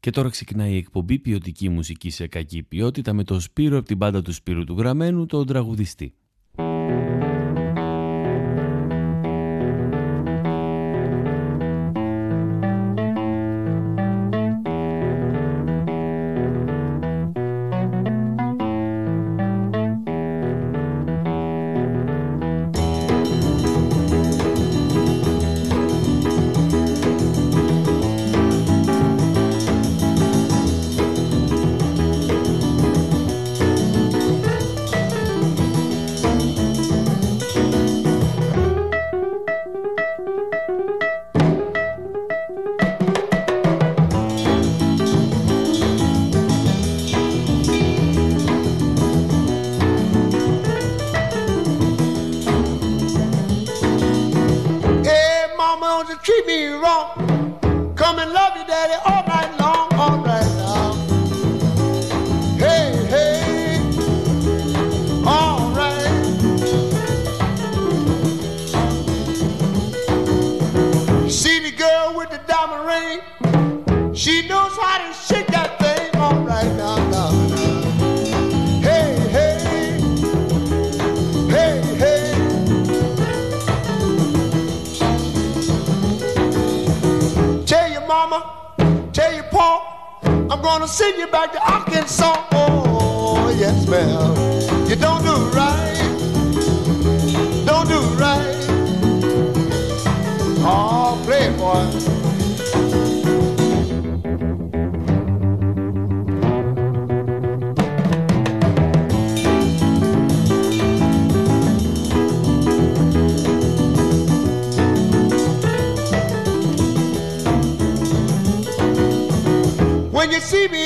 Και τώρα ξεκινάει η εκπομπή ποιοτική μουσική σε κακή ποιότητα με το Σπύρο από την πάντα του Σπύρου του Γραμμένου, τον τραγουδιστή. see me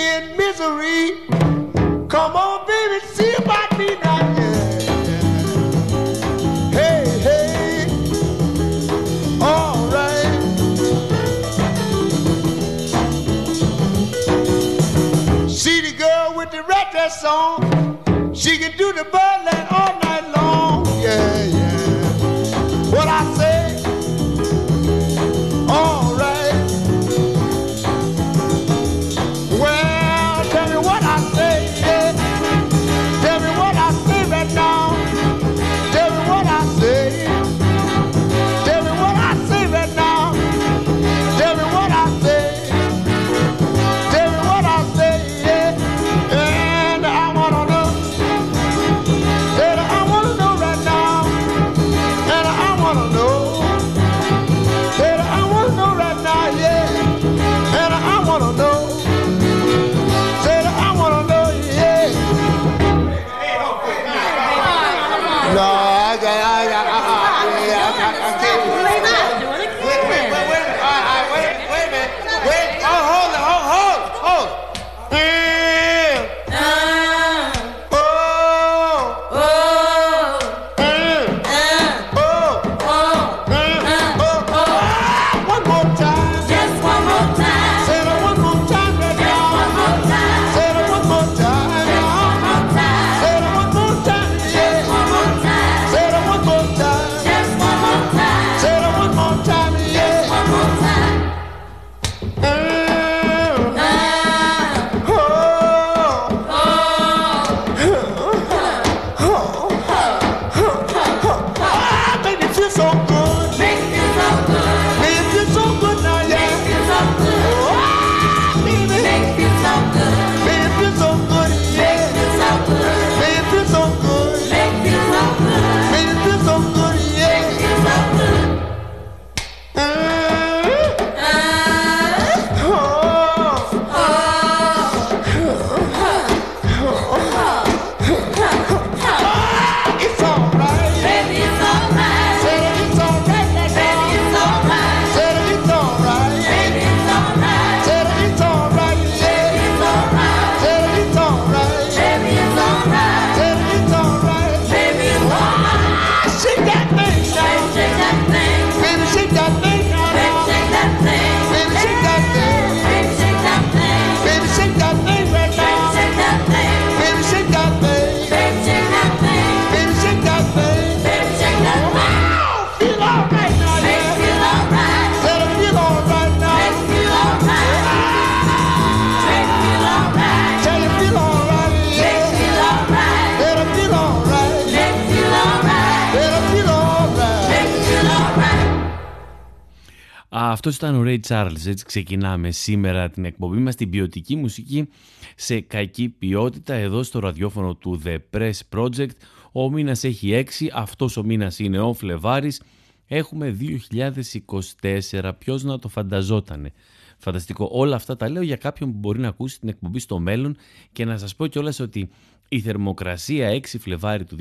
Αυτό ήταν ο Ray Charles. Έτσι ξεκινάμε σήμερα την εκπομπή μας στην ποιοτική μουσική σε κακή ποιότητα εδώ στο ραδιόφωνο του The Press Project. Ο μήνας έχει 6, αυτός ο μήνας είναι ο Φλεβάρης. Έχουμε 2024, ποιος να το φανταζότανε. Φανταστικό. Όλα αυτά τα λέω για κάποιον που μπορεί να ακούσει την εκπομπή στο μέλλον και να σας πω κιόλας ότι η θερμοκρασία 6 Φλεβάρι του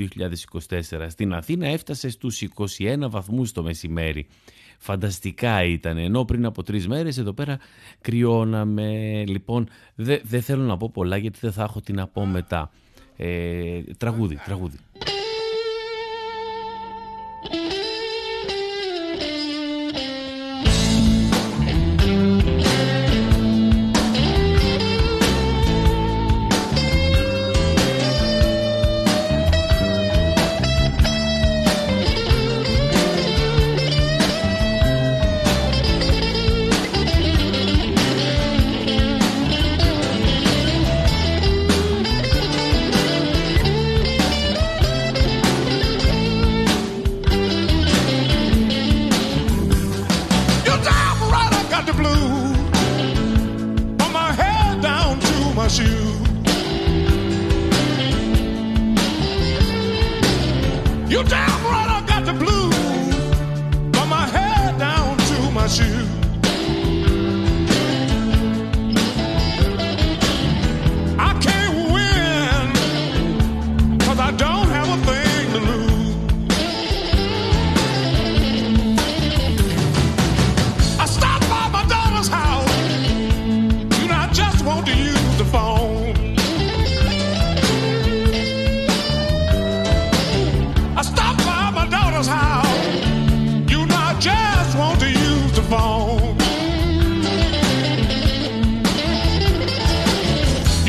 2024 στην Αθήνα έφτασε στους 21 βαθμούς το μεσημέρι. Φανταστικά ήταν, ενώ πριν από τρεις μέρες εδώ πέρα κρυώναμε. Λοιπόν, δεν θέλω να πω πολλά γιατί δεν θα έχω τι να πω μετά. Ε, τραγούδι, τραγούδι.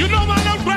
You know my number.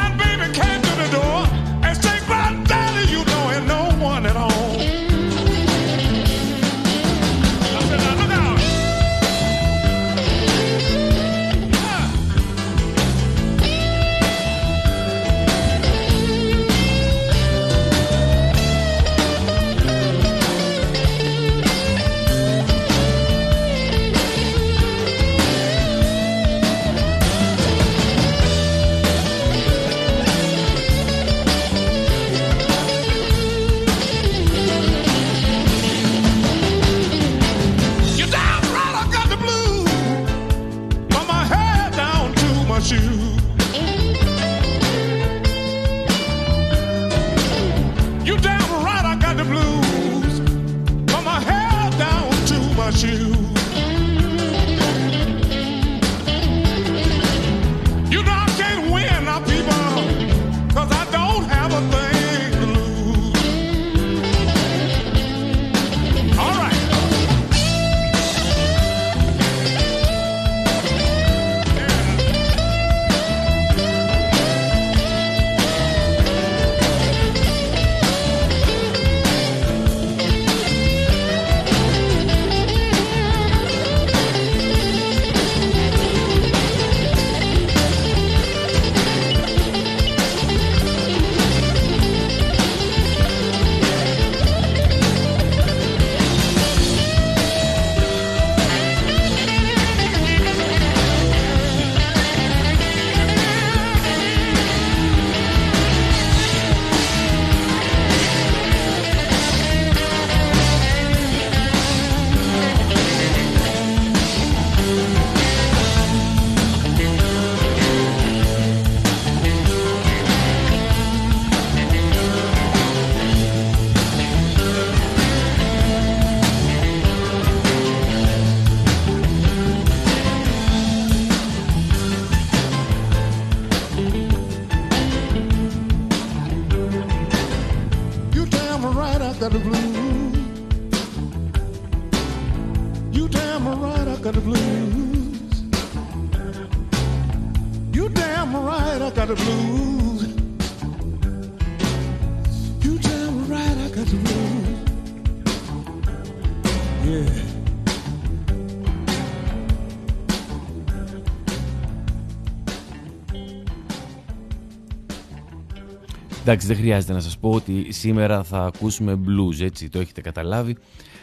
Εντάξει, δεν χρειάζεται να σας πω ότι σήμερα θα ακούσουμε blues, έτσι, το έχετε καταλάβει.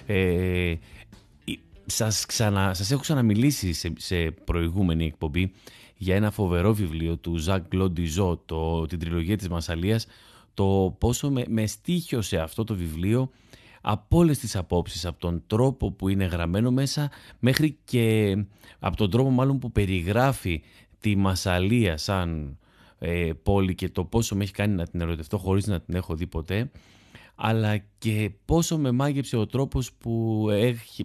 Ε, σας, ξανα, σας έχω ξαναμιλήσει σε, σε προηγούμενη εκπομπή για ένα φοβερό βιβλίο του Ζακ Γκλοντιζό, το, την τριλογία της Μασαλίας, το πόσο με, με στήχιωσε αυτό το βιβλίο από όλες τις απόψεις, από τον τρόπο που είναι γραμμένο μέσα μέχρι και από τον τρόπο μάλλον που περιγράφει τη Μασαλία σαν ε, πόλη και το πόσο με έχει κάνει να την ερωτευτώ χωρίς να την έχω δει ποτέ αλλά και πόσο με μάγεψε ο τρόπος που,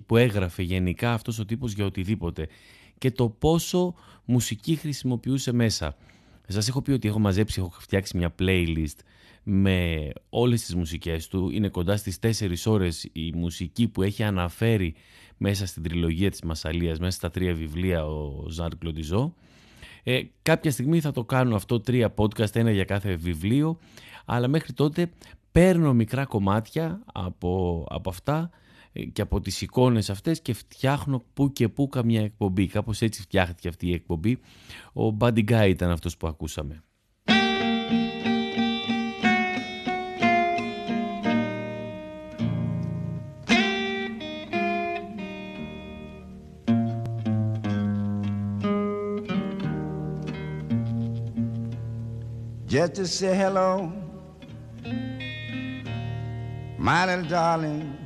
που έγραφε γενικά αυτός ο τύπος για οτιδήποτε και το πόσο μουσική χρησιμοποιούσε μέσα. Σας έχω πει ότι έχω μαζέψει, έχω φτιάξει μια playlist με όλες τις μουσικές του. Είναι κοντά στις 4 ώρες η μουσική που έχει αναφέρει μέσα στην τριλογία της Μασαλίας, μέσα στα τρία βιβλία ο Ζαν Κλοντιζό. Ε, κάποια στιγμή θα το κάνω αυτό τρία podcast, ένα για κάθε βιβλίο, αλλά μέχρι τότε παίρνω μικρά κομμάτια από, από αυτά ε, και από τις εικόνες αυτές και φτιάχνω που και που καμιά εκπομπή. Κάπως έτσι φτιάχτηκε αυτή η εκπομπή. Ο Buddy Guy ήταν αυτός που ακούσαμε. Just to say hello my little darling.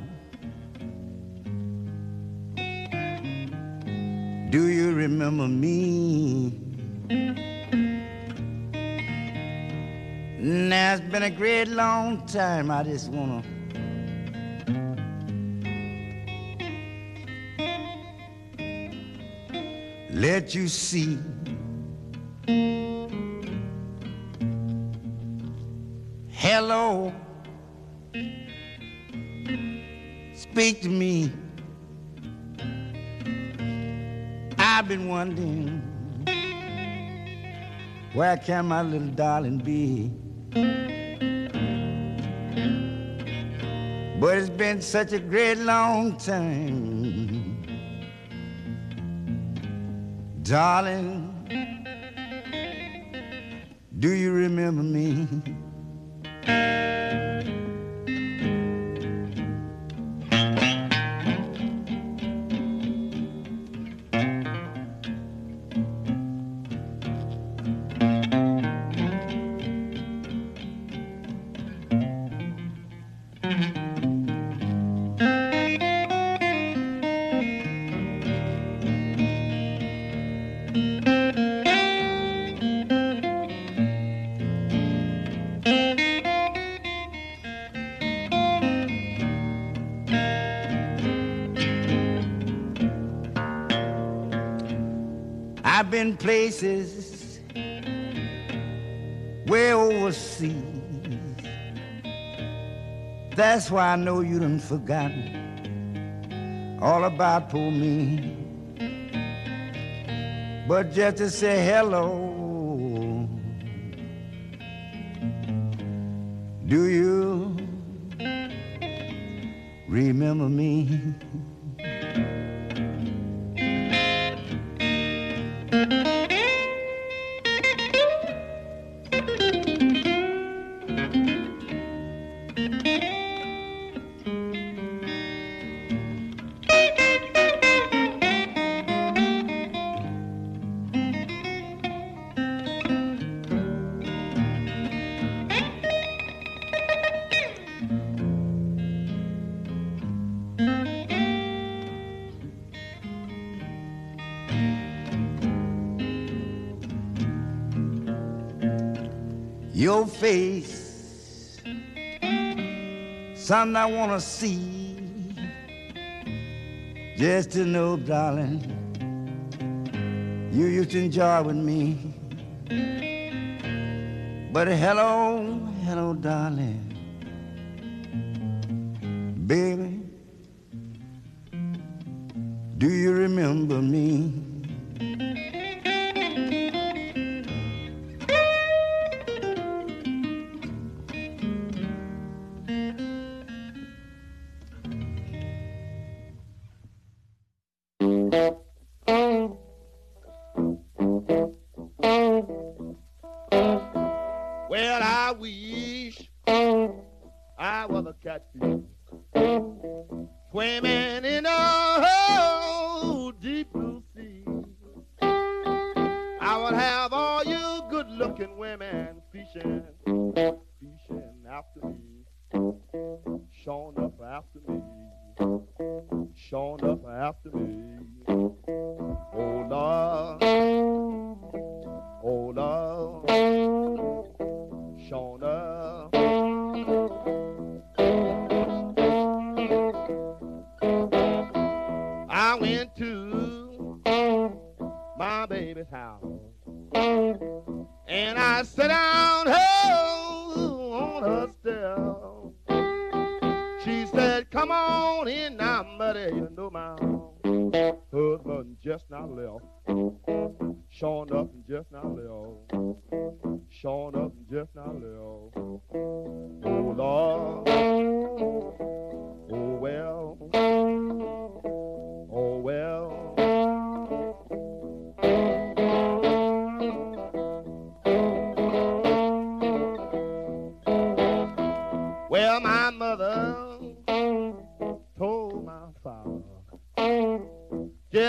Do you remember me? Now it's been a great long time. I just wanna. Let you see. Hello. speak to me. I've been wondering where can my little darling be? But it's been such a great long time. Darling, do you remember me? In places way overseas. That's why I know you done forgotten all about poor me. But just to say hello, something I want to see. Just to know, darling, you used to enjoy with me. But hello, hello, darling. Baby, do you remember me?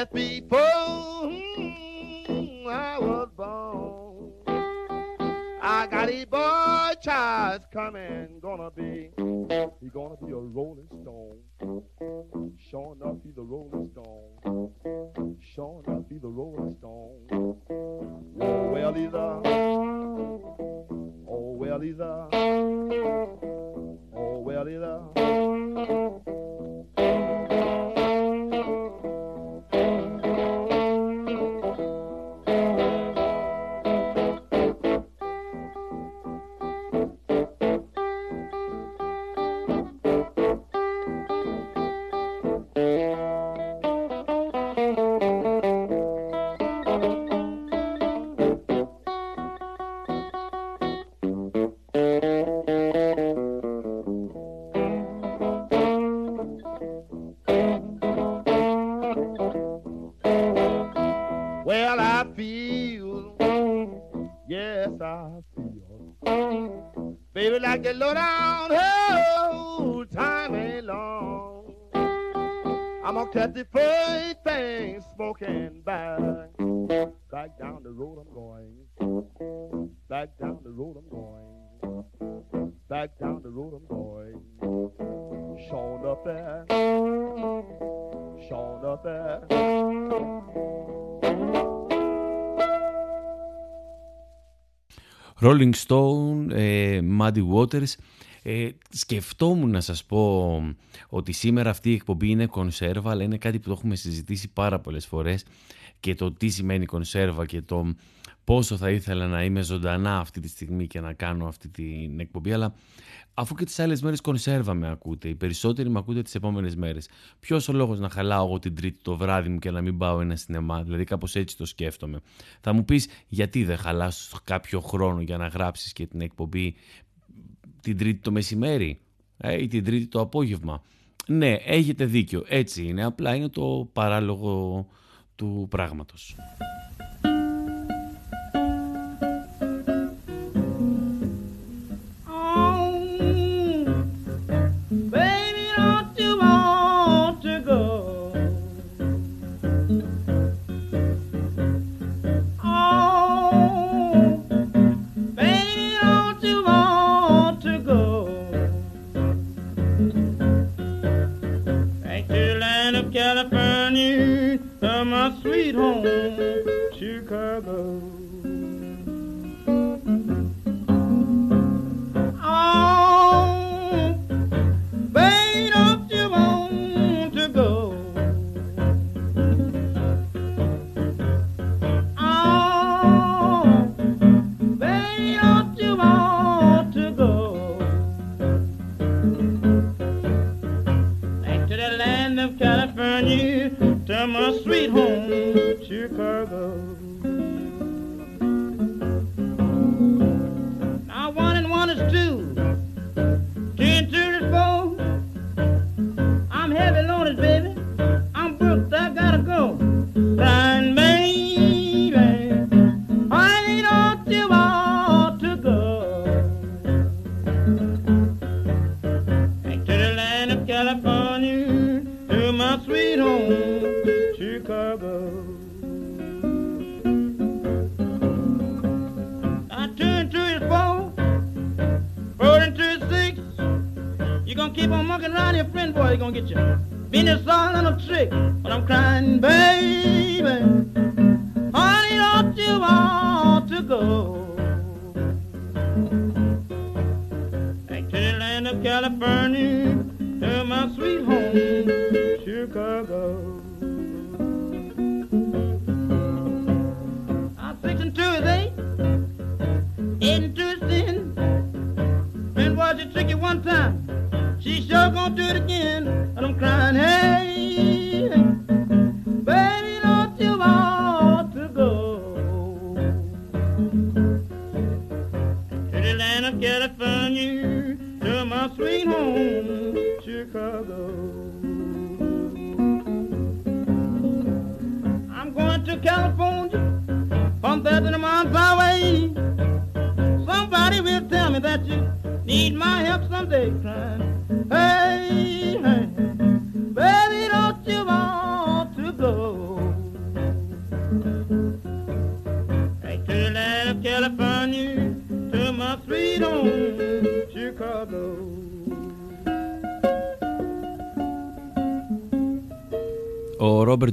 Just before I was born, I got a boy child coming, gonna be, he gonna be a rolling stone. Sure enough, he's a rolling stone. Sure enough, he's a rolling stone. Oh, well, he's a, oh, well, he's a, oh, well, he's a. Rolling Stone, ε, Muddy Waters. Ε, σκεφτόμουν να σας πω ότι σήμερα αυτή η εκπομπή είναι κονσέρβα, αλλά είναι κάτι που το έχουμε συζητήσει πάρα πολλές φορές και το τι σημαίνει κονσέρβα και το πόσο θα ήθελα να είμαι ζωντανά αυτή τη στιγμή και να κάνω αυτή την εκπομπή, αλλά αφού και τις άλλες μέρες κονσέρβα με ακούτε, οι περισσότεροι με ακούτε τις επόμενες μέρες. Ποιος ο λόγος να χαλάω εγώ την τρίτη το βράδυ μου και να μην πάω ένα σινεμά, δηλαδή κάπως έτσι το σκέφτομαι. Θα μου πεις γιατί δεν χαλάς κάποιο χρόνο για να γράψεις και την εκπομπή την τρίτη το μεσημέρι ε, ή την τρίτη το απόγευμα; Ναι, έχετε δίκιο, έτσι είναι, απλά είναι το παράλογο του πράγματος.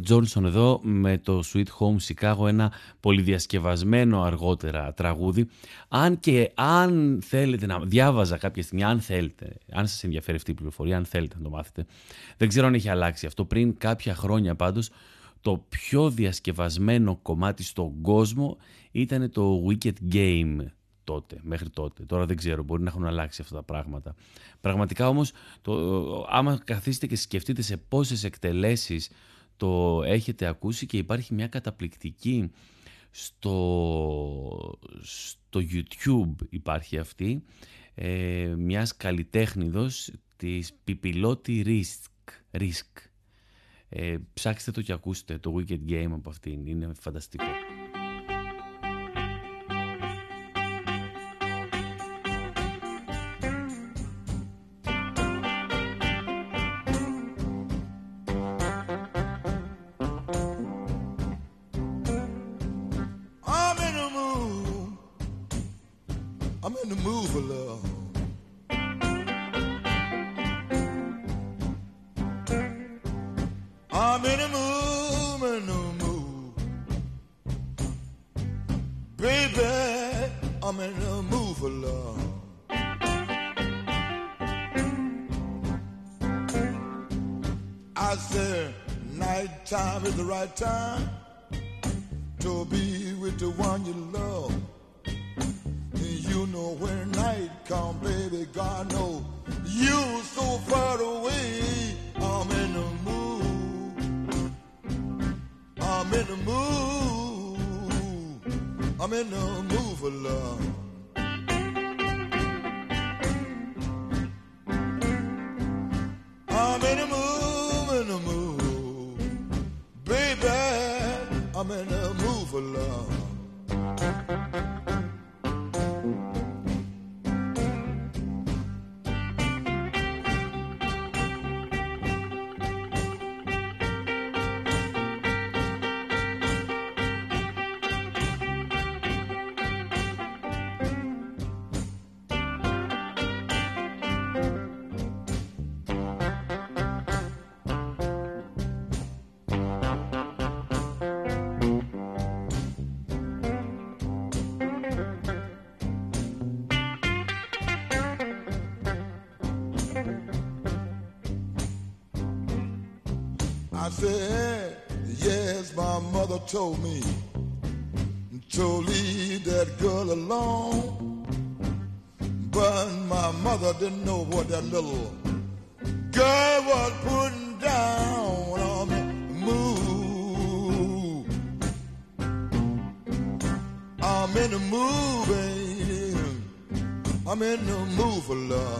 Τζόνσον εδώ με το Sweet Home Chicago, ένα πολυδιασκευασμένο αργότερα τραγούδι. Αν και αν θέλετε να διάβαζα κάποια στιγμή, αν θέλετε, αν σας ενδιαφέρει αυτή η πληροφορία, αν θέλετε να το μάθετε. Δεν ξέρω αν έχει αλλάξει αυτό. Πριν κάποια χρόνια πάντως, το πιο διασκευασμένο κομμάτι στον κόσμο ήταν το Wicked Game τότε, μέχρι τότε. Τώρα δεν ξέρω, μπορεί να έχουν αλλάξει αυτά τα πράγματα. Πραγματικά όμως, το, άμα καθίσετε και σκεφτείτε σε πόσες εκτελέσεις το έχετε ακούσει και υπάρχει μια καταπληκτική στο, στο YouTube υπάρχει αυτή ε, μιας καλλιτέχνηδος της Πιπιλότη Risk, Risk. Ε, ψάξτε το και ακούστε το Wicked Game από αυτήν, είναι φανταστικό. I'm in the mood for said, yes, my mother told me to leave that girl alone. But my mother didn't know what that little girl was putting down on the Move. I'm in the mood, baby. I'm in the mood for love.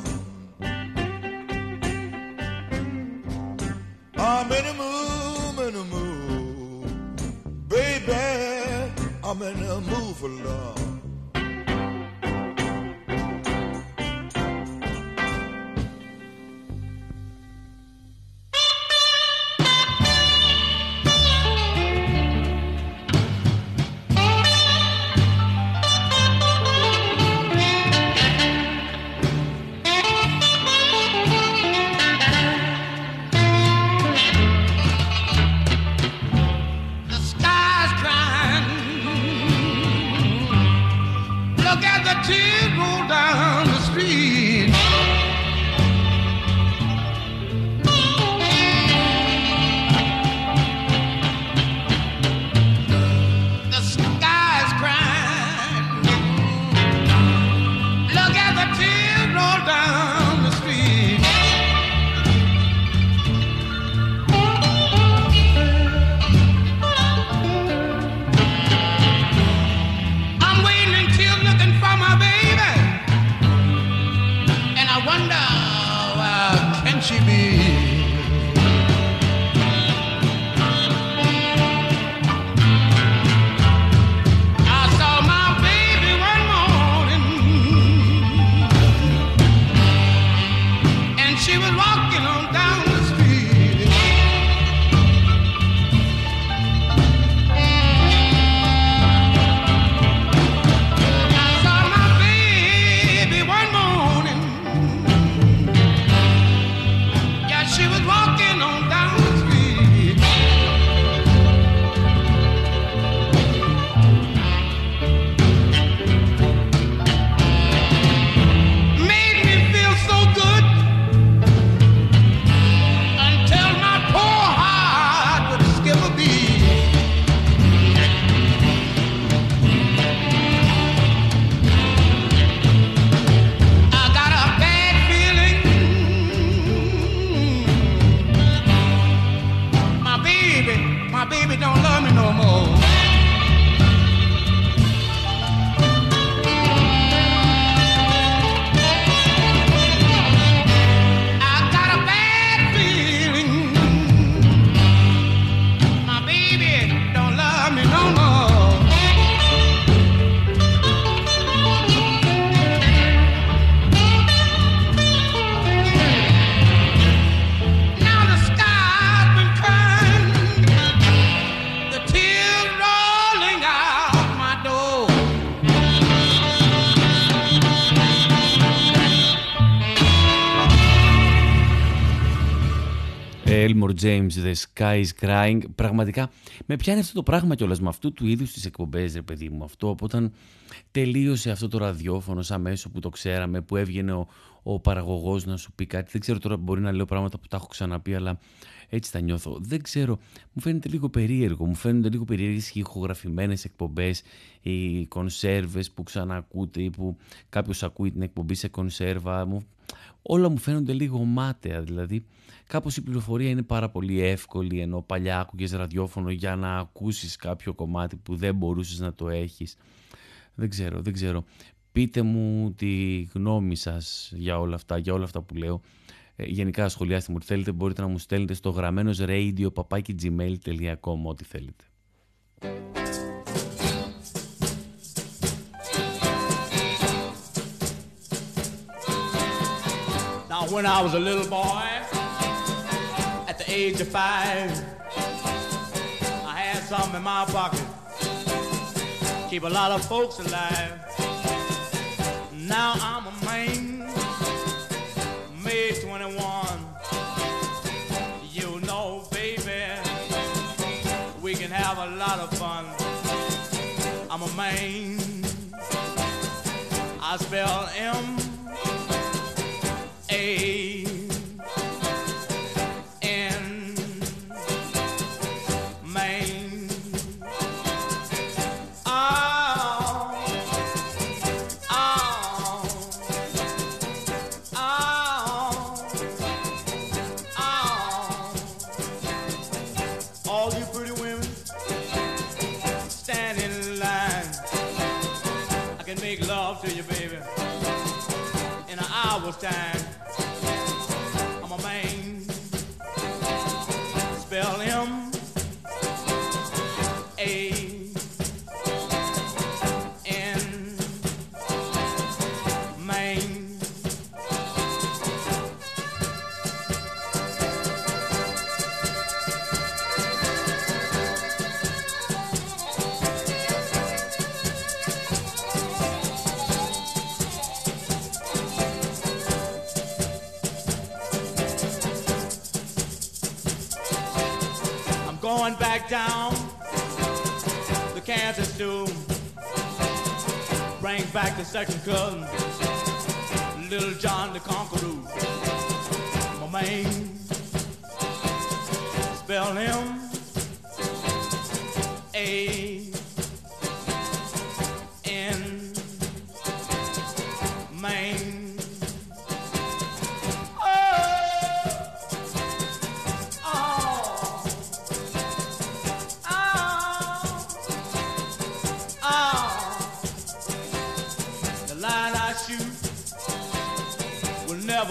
Elmore James, The Sky is Crying. Πραγματικά με πιάνει αυτό το πράγμα κιόλας με αυτού του είδους τις εκπομπές, ρε παιδί μου. Αυτό από όταν τελείωσε αυτό το ραδιόφωνο, σαν μέσο που το ξέραμε, που έβγαινε ο, ο παραγωγός να σου πει κάτι. Δεν ξέρω τώρα, μπορεί να λέω πράγματα που τα έχω ξαναπεί, αλλά έτσι τα νιώθω. Δεν ξέρω, μου φαίνεται λίγο περίεργο. Μου φαίνονται λίγο περίεργες οι ηχογραφημένες εκπομπές, οι κονσέρβες που ξανακούτε ή που κάποιος ακούει την εκπομπή σε κονσέρβα. Μου... Όλα μου φαίνονται λίγο μάταια. Δηλαδή, κάπως η πληροφορία είναι πάρα πολύ εύκολη, ενώ παλιά άκουγες ραδιόφωνο για να ακούσεις κάποιο κομμάτι που δεν μπορούσες να το έχεις. Δεν ξέρω, δεν ξέρω. Πείτε μου τη γνώμη σας για όλα αυτά, για όλα αυτά που λέω. Ε, γενικά σχολιάστε μου ό,τι θέλετε. Μπορείτε να μου στέλνετε στο γραμμένος radio papakigmail.com ό,τι θέλετε. Now when I was a little boy, at the age of five, I had something in my pocket. Keep a lot of folks alive. Now I'm a man May 21. You know, baby, we can have a lot of fun. I'm a man. I spell M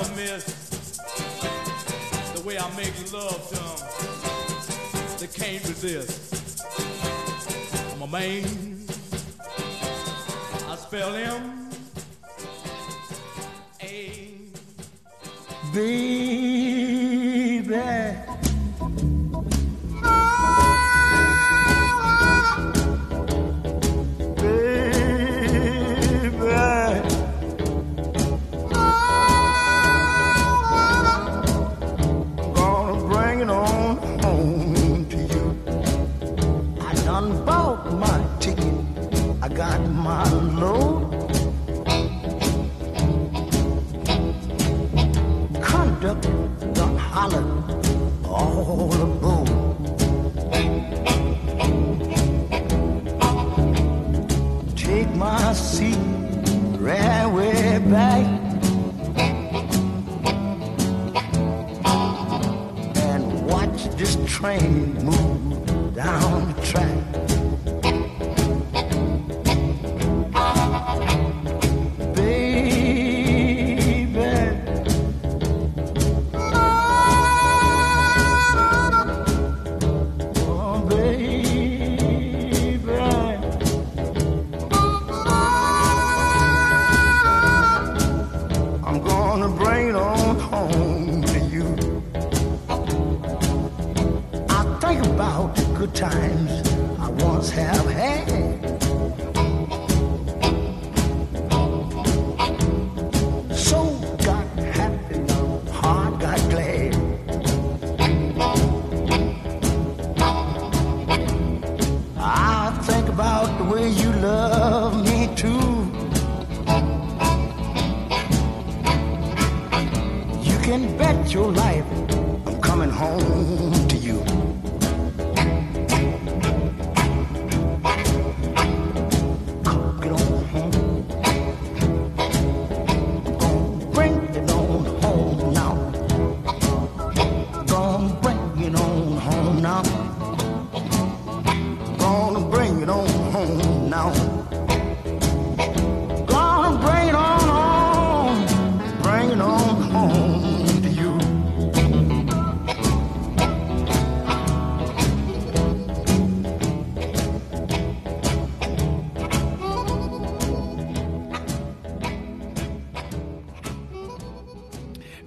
never miss. The way I make love to them. they can't resist. I'm a man. I spell him A. baby.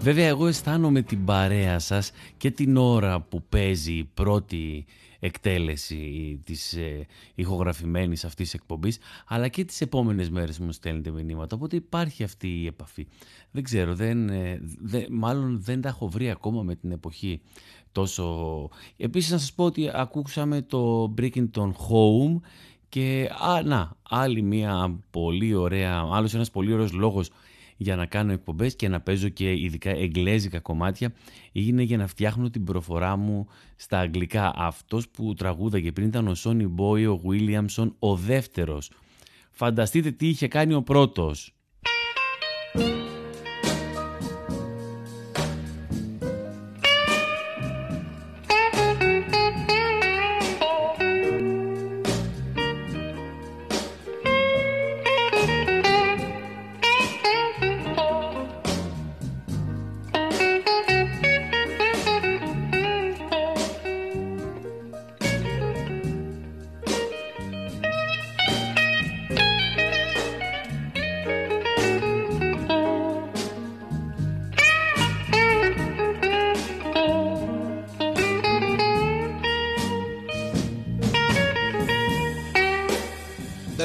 Βέβαια εγώ αισθάνομαι την παρέα σας και την ώρα που παίζει η πρώτη εκτέλεση της ε, ηχογραφημένης αυτής της εκπομπής αλλά και τις επόμενες μέρες που μου στέλνετε μηνύματα. Οπότε υπάρχει αυτή η επαφή. Δεν ξέρω δεν, ε, δεν- μάλλον δεν τα έχω βρει ακόμα με την εποχή τόσο. Επίσης να σας πω ότι ακούσαμε το Brickington Home και α, να, άλλη μια πολύ ωραία, άλλος ένας πολύ ωραίος λόγος για να κάνω εκπομπές και να παίζω και ειδικά εγγλέζικα κομμάτια είναι για να φτιάχνω την προφορά μου στα αγγλικά. Αυτός που τραγούδαγε πριν ήταν ο Sonny Boy, ο Williamson, ο δεύτερος. Φανταστείτε τι είχε κάνει ο πρώτος.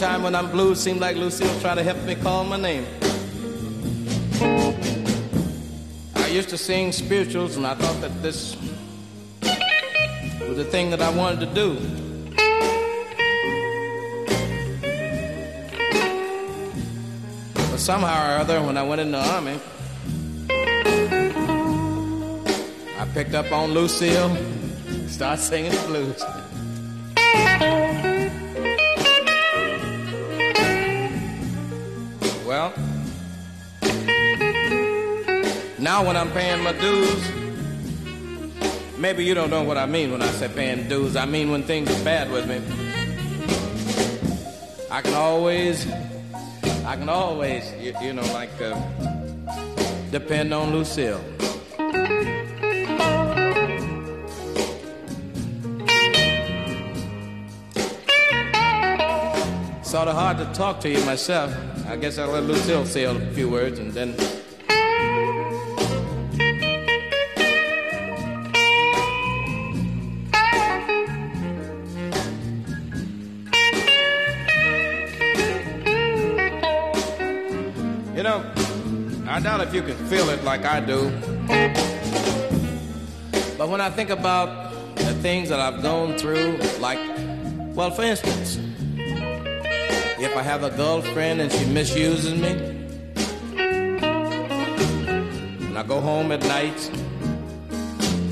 Sometime when I'm blue, seems like Lucille try to help me call my name. I used to sing spirituals, and I thought that this was the thing that I wanted to do. But somehow or other, when I went in the army, I picked up on Lucille, started singing the blues. Now when I'm paying my dues, maybe you don't know what I mean when I say paying dues. I mean when things are bad with me. I can always, I can always, you, you know, like uh, depend on Lucille. Sort of hard to talk to you myself. I guess I'll let Lucille say a few words and then. If you can feel it like I do. But when I think about the things that I've gone through, like, well, for instance, if I have a girlfriend and she misuses me, and I go home at night,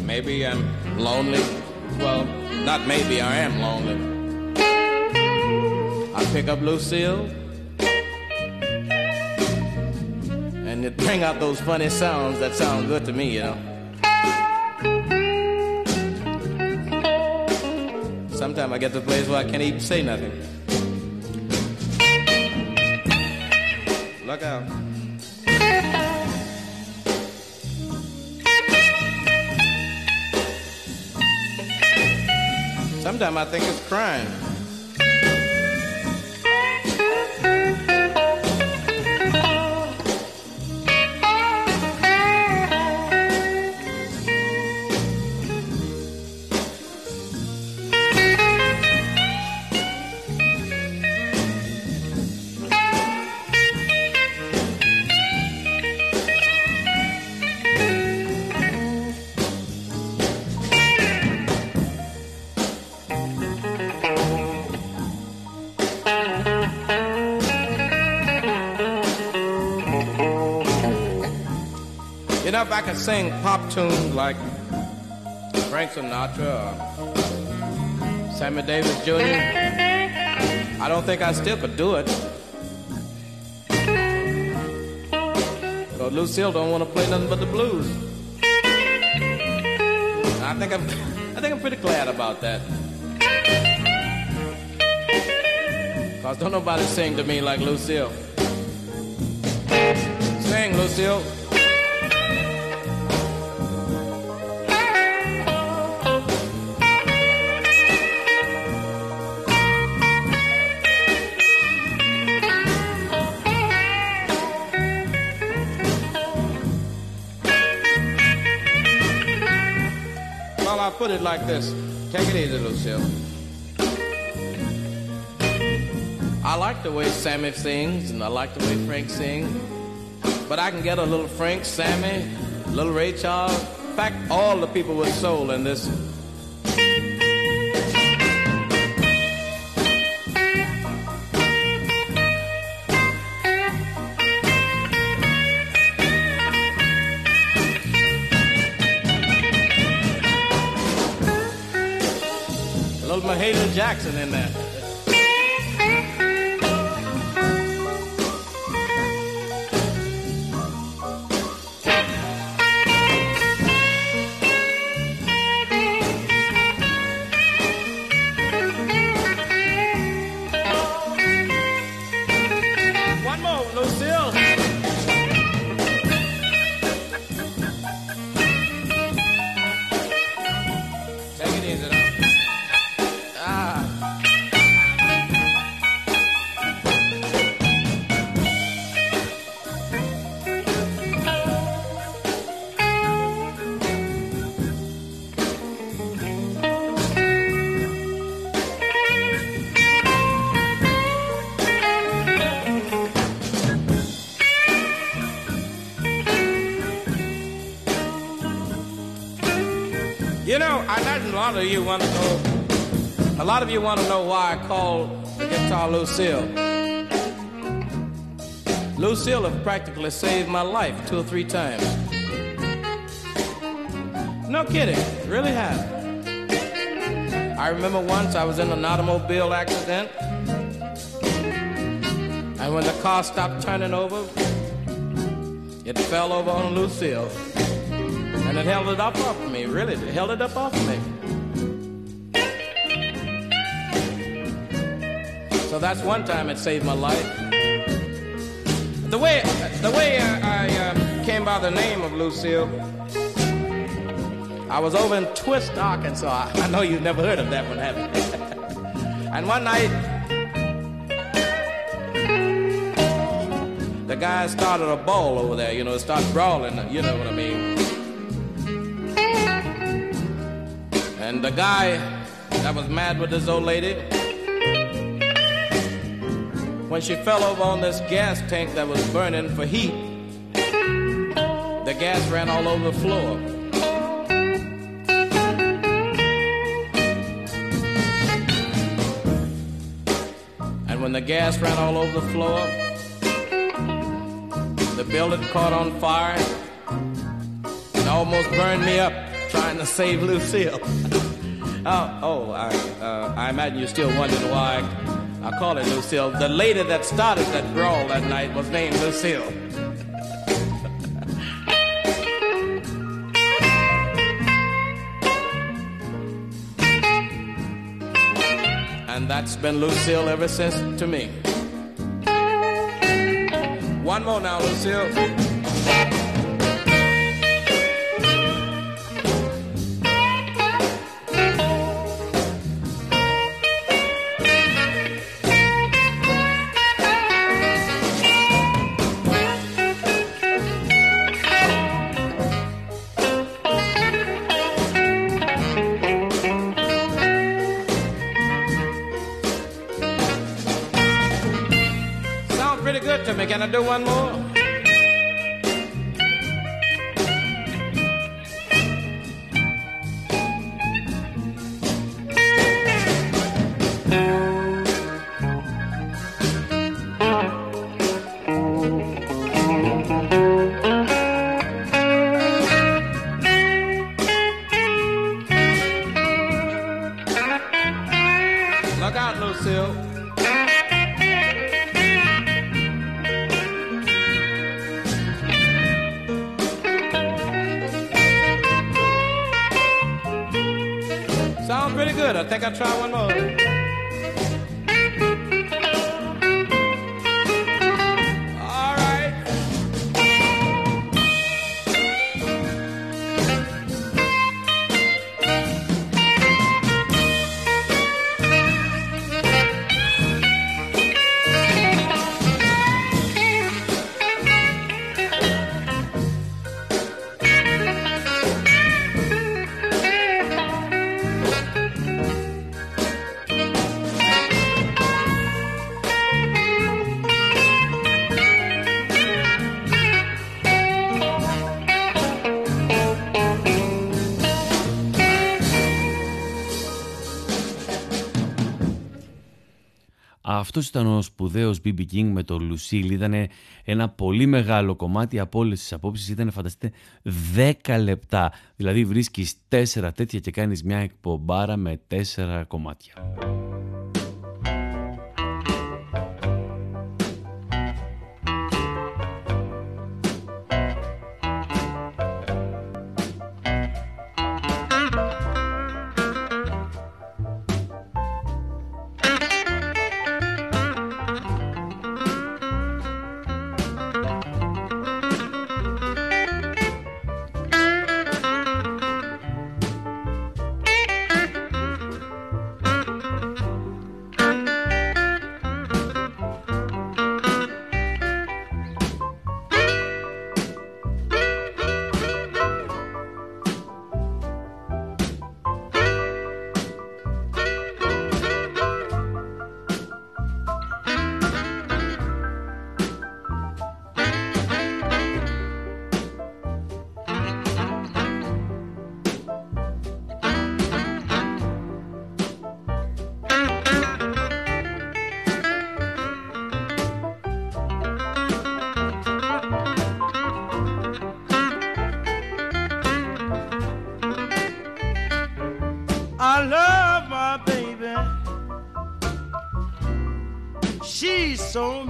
maybe I'm lonely. Well, not maybe, I am lonely. I pick up Lucille, it bring out those funny sounds that sound good to me, you know. Sometimes I get to a place where I can't even say nothing. Look out. Sometimes I think it's crying. I could sing pop tunes like Frank Sinatra or Sammy Davis Jr., I don't think I still could do it. But Lucille don't want to play nothing but the blues. I think I'm, I think I'm pretty glad about that. Cause don't nobody sing to me like Lucille. Sing, Lucille. Like this. Take it easy, Lucille. I like the way Sammy sings, and I like the way Frank sings. But I can get a little Frank, Sammy, little Ray Charles. In fact, all the people with soul in this. Jackson in there. Of you want to know. A lot of you want to know why I call the guitar Lucille. Lucille have practically saved my life two or three times. No kidding, really have. I remember once I was in an automobile accident, and when the car stopped turning over, it fell over on Lucille. And it held it up off of me, really. It held it up off of me. So that's one time it saved my life. The way, the way I, I uh, came by the name of Lucille, I was over in Twist, Arkansas. I know you've never heard of that one, have you? and one night, the guys started a ball over there, you know, it started brawling, you know what I mean. And the guy that was mad with this old lady, when she fell over on this gas tank that was burning for heat, the gas ran all over the floor. And when the gas ran all over the floor, the building caught on fire and almost burned me up trying to save Lucille. oh, oh I, uh, I imagine you're still wondering why I, I call it Lucille. The lady that started that brawl that night was named Lucille. and that's been Lucille ever since to me. One more now, Lucille. myself. Sounds pretty good. I think I'll try one more. Αυτός ήταν ο σπουδαίος BB King με το Lucille. Ήταν ένα πολύ μεγάλο κομμάτι από όλες τις απόψεις. Ήταν, φανταστείτε, 10 λεπτά. Δηλαδή βρίσκεις 4 τέτοια και κάνεις μια εκπομπάρα με τέσσερα κομμάτια. so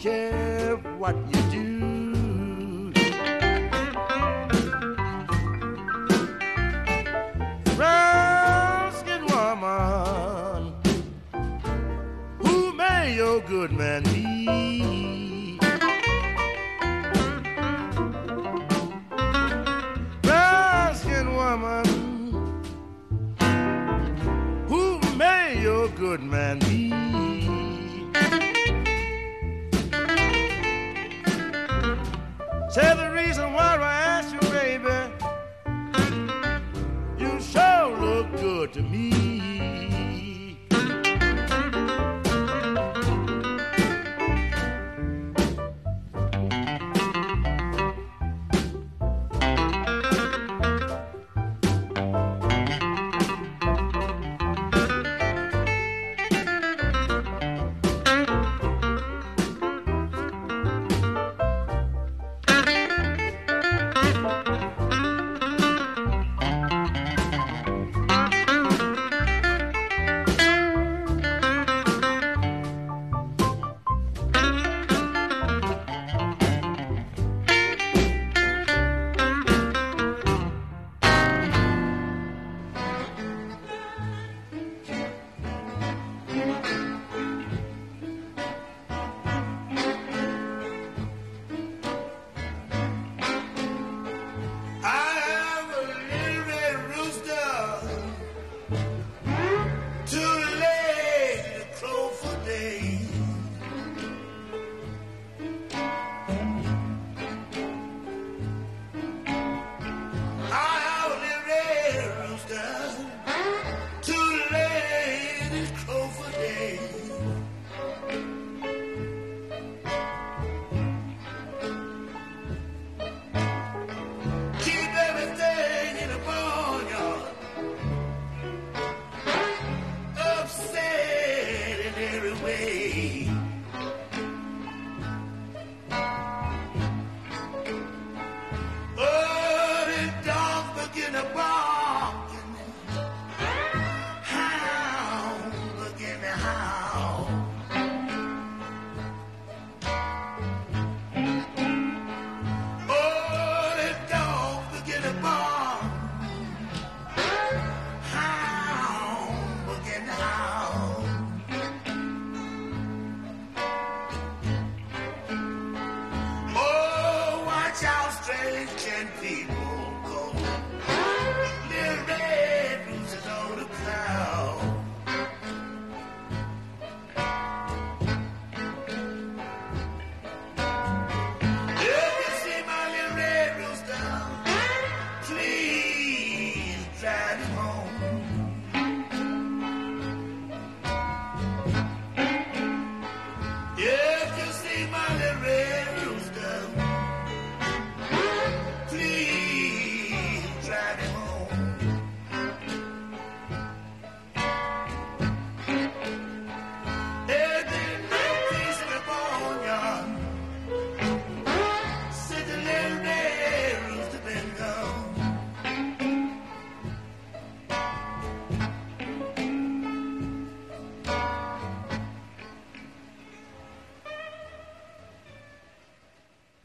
Care what you do. Brown-skinned woman, who made your good man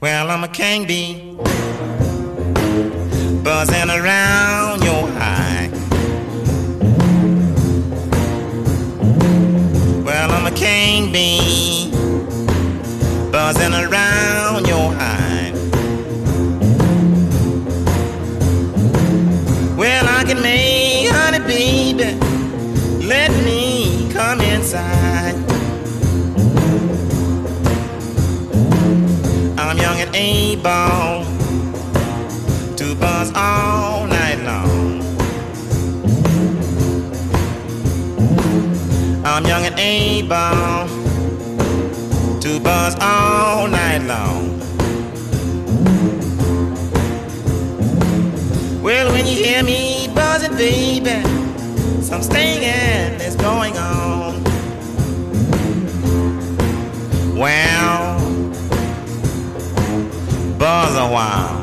Well, I'm a king bee. Buzzing around and to buzz all night long. Well, when you hear me buzzing, baby, some stinging is going on. Well, buzz a while.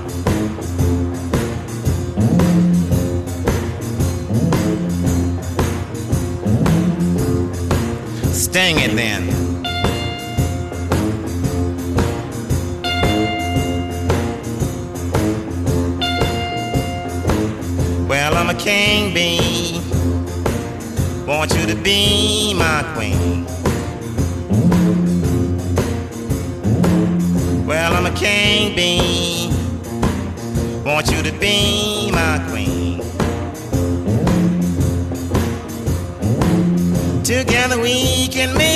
Sting it then. Well, I'm a king bee. Want you to be my queen. Well, I'm a king bee. Want you to be my queen. Together we can make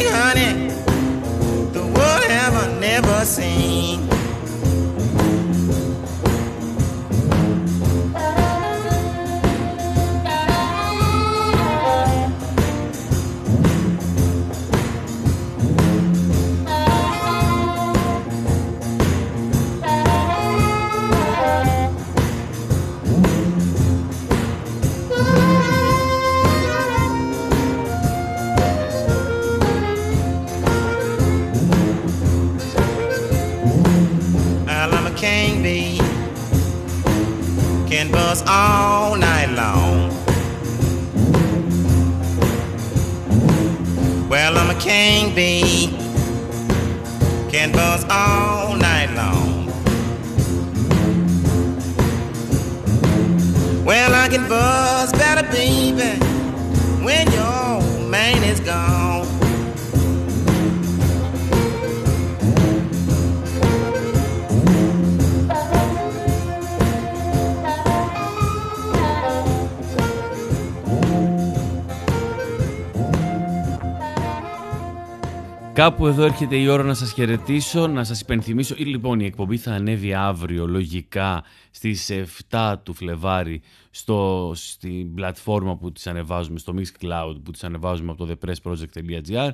Κάπου εδώ έρχεται η ώρα να σας χαιρετήσω, να σας υπενθυμίσω. Ή, Λοιπόν, η εκπομπή θα ανέβει αύριο λογικά στις 7 του Φλεβάρι στο, στην πλατφόρμα που τις ανεβάζουμε, στο Mixcloud που τις ανεβάζουμε από το thepressproject.gr.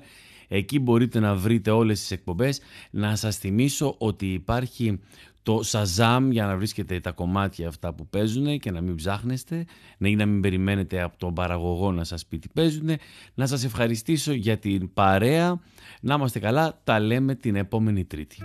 Εκεί μπορείτε να βρείτε όλες τις εκπομπές. Να σας θυμίσω ότι υπάρχει το Shazam για να βρίσκετε τα κομμάτια αυτά που παίζουν και να μην ψάχνεστε, να ή να μην περιμένετε από τον παραγωγό να σας πει τι παίζουν. Να σας ευχαριστήσω για την παρέα. Να είμαστε καλά, τα λέμε την επόμενη Τρίτη.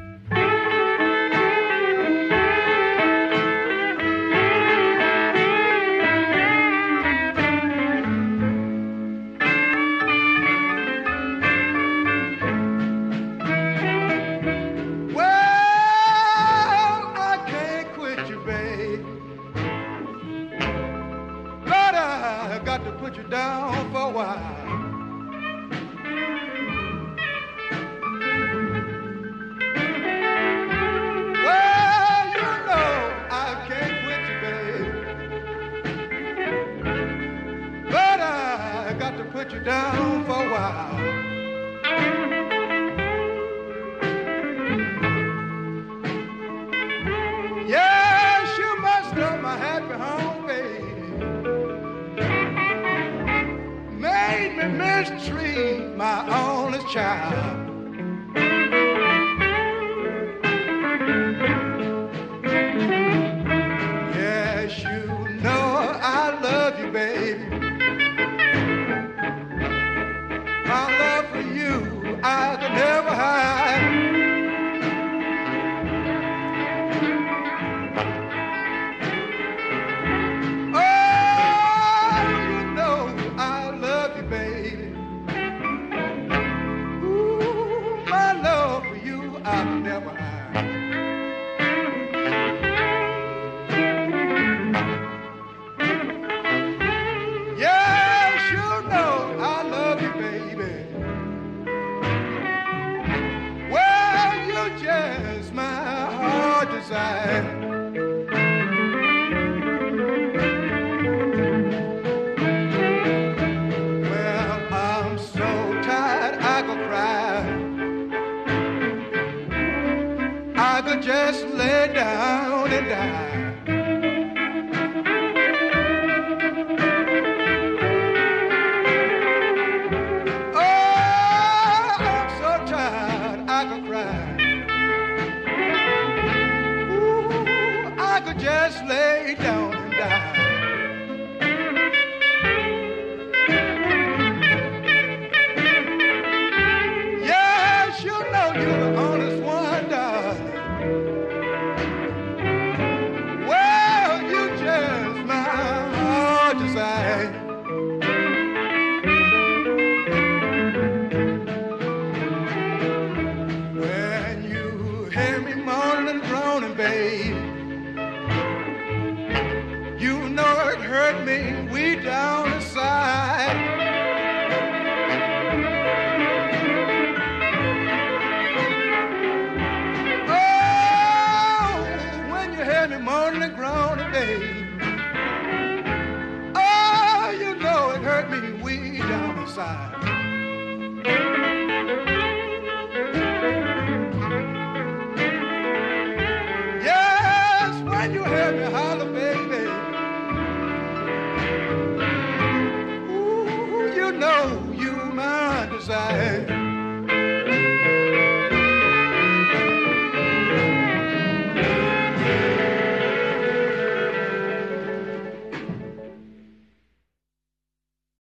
Down